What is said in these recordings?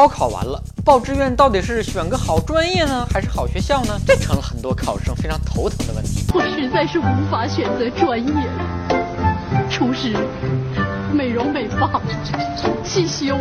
高考完了，报志愿到底是选个好专业呢，还是好学校呢？这成了很多考生非常头疼的问题。我实在是无法选择专业了，厨师、美容美发、汽修、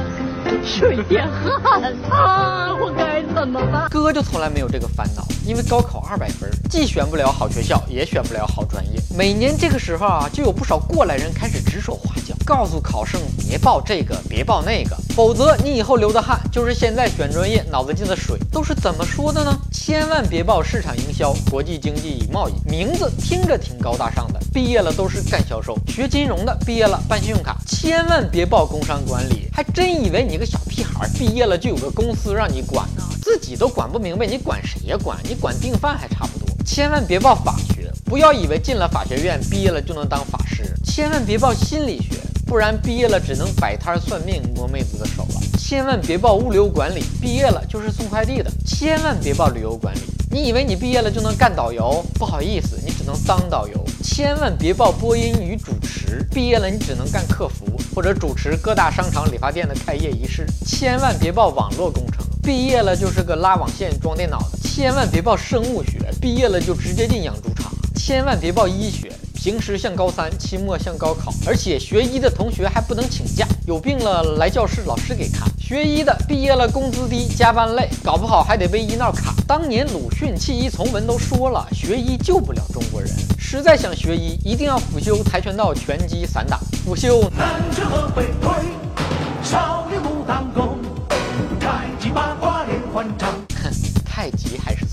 水电焊啊，我该怎么办？哥就从来没有这个烦恼，因为高考二百分，既选不了好学校，也选不了好专业。每年这个时候啊，就有不少过来人开始指手画脚，告诉考生别报这个，别报那个，否则你以后流的汗就是现在选专业脑子进的水。都是怎么说的呢？千万别报市场营销、国际经济与贸易，名字听着挺高大上的，毕业了都是干销售。学金融的毕业了办信用卡，千万别报工商管理，还真以为你个小屁孩毕业了就有个公司让你管呢？自己都管不明白，你管谁呀？管你管订饭还差不多。千万别报法学，不要以为进了法学院毕业了就能当法师。千万别报心理学，不然毕业了只能摆摊算命摸妹子的手了。千万别报物流管理，毕业了就是送快递的。千万别报旅游管理，你以为你毕业了就能干导游？不好意思，你只能当导游。千万别报播音与主持，毕业了你只能干客服或者主持各大商场、理发店的开业仪式。千万别报网络工程，毕业了就是个拉网线、装电脑的。千万别报生物学，毕业了就直接进养猪场。千万别报医学。平时像高三，期末像高考，而且学医的同学还不能请假，有病了来教室老师给看。学医的毕业了工资低，加班累，搞不好还得被医闹卡。当年鲁迅弃医从文都说了，学医救不了中国人。实在想学医，一定要辅修跆拳道、拳击、散打。辅修。南拳和北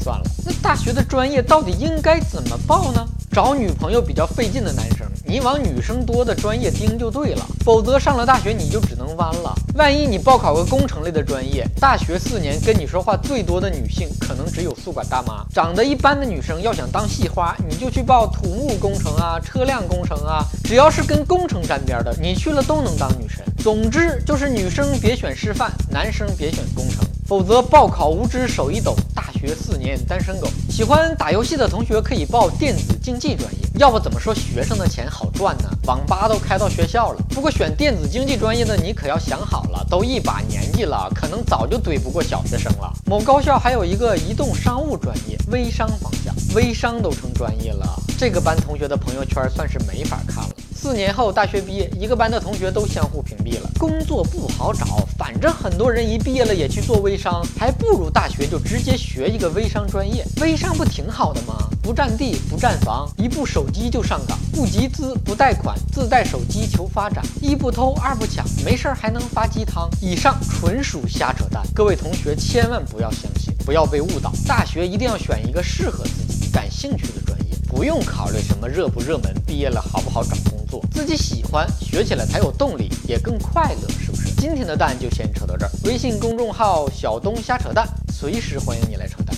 算了。那大学的专业到底应该怎么报呢？找女朋友比较费劲的男生，你往女生多的专业盯就对了，否则上了大学你就只能弯了。万一你报考个工程类的专业，大学四年跟你说话最多的女性可能只有宿管大妈。长得一般的女生要想当系花，你就去报土木工程啊、车辆工程啊，只要是跟工程沾边的，你去了都能当女神。总之就是女生别选师范，男生别选工程。否则报考无知手一抖，大学四年单身狗。喜欢打游戏的同学可以报电子竞技专业，要不怎么说学生的钱好赚呢？网吧都开到学校了。不过选电子竞技专业的你可要想好了，都一把年纪了，可能早就怼不过小学生了。某高校还有一个移动商务专业，微商方向，微商都成专业了，这个班同学的朋友圈算是没法看了。四年后大学毕业，一个班的同学都相互屏蔽了。工作不好找，反正很多人一毕业了也去做微商，还不如大学就直接学一个微商专业。微商不挺好的吗？不占地，不占房，一部手机就上岗，不集资，不贷款，自带手机求发展，一不偷，二不抢，没事儿还能发鸡汤。以上纯属瞎扯淡，各位同学千万不要相信，不要被误导。大学一定要选一个适合自己、感兴趣的专业。不用考虑什么热不热门，毕业了好不好找工作，自己喜欢学起来才有动力，也更快乐，是不是？今天的蛋就先扯到这儿。微信公众号小东瞎扯蛋，随时欢迎你来扯蛋。